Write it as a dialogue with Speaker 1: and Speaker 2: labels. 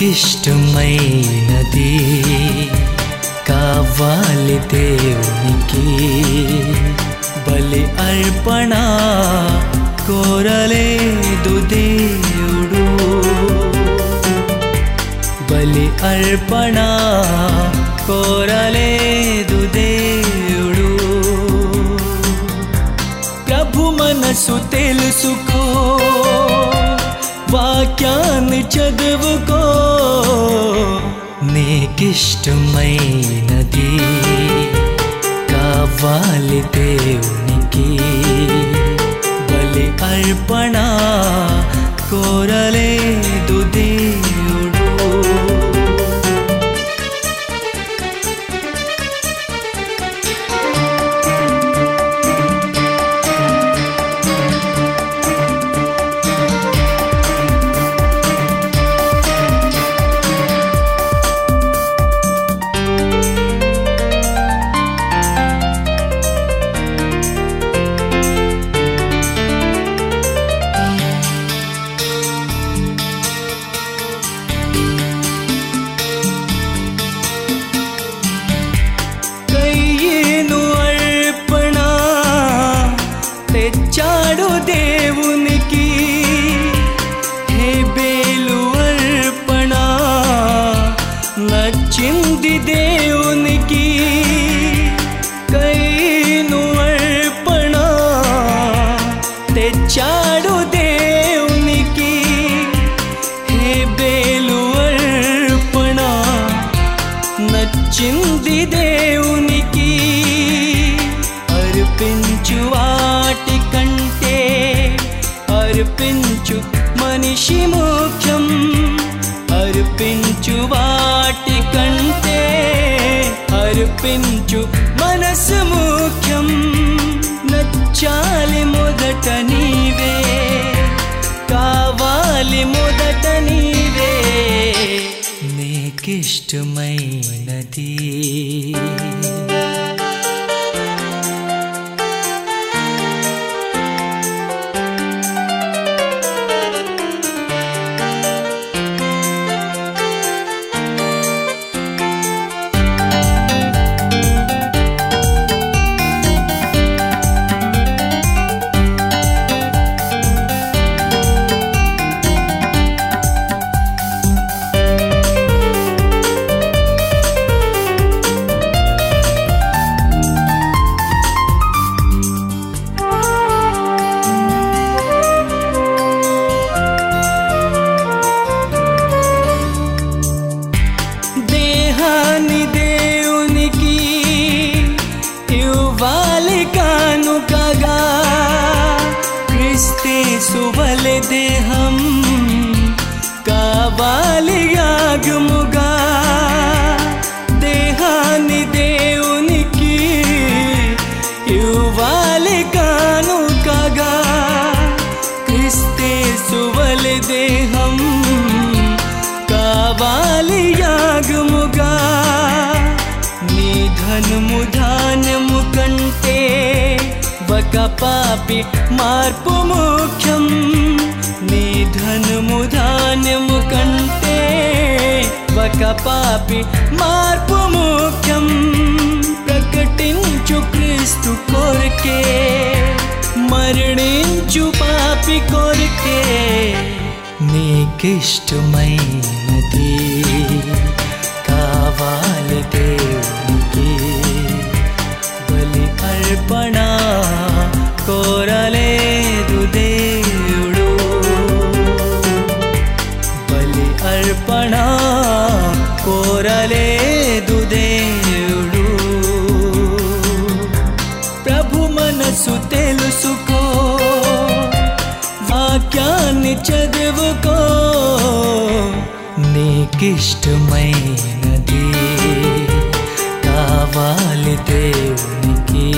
Speaker 1: నీకిష్టమైనది కావాలి దేవునికి. బలి అర్పణ కోరలేదు దేవుడు. బలి అర్పణ కోరలేదు దేవుడు. ప్రభు మనసు తెలుసుకో. వాక్యాన్ని చదువుకో నీకిష్టమైనది కావాలి నచ్చింది దేవునికి అర్పించు వాటి కంటే అర్పించు మనిషి ముఖ్యం इष्टमयी नदी। క్రిస్తే సువలె దేహం కావాలి యాగముగా. దేహాన్ని దేవునికి ఇవ్వాలి కానుకగా. క్రిస్తే సువలె దేహం पि मार्प मोक्षं धनु धान्यं कण्ठे कापि मार्प मोक्षं प्रकटिरिके मरणपिष्टमय బలి అర్పణ కోరలేదు దేవుడు. ప్రభు మనసు తెలుసుకో వాక్యాన్ని చదువుకో నీకిష్టమైనది కావాలి దేవునికి.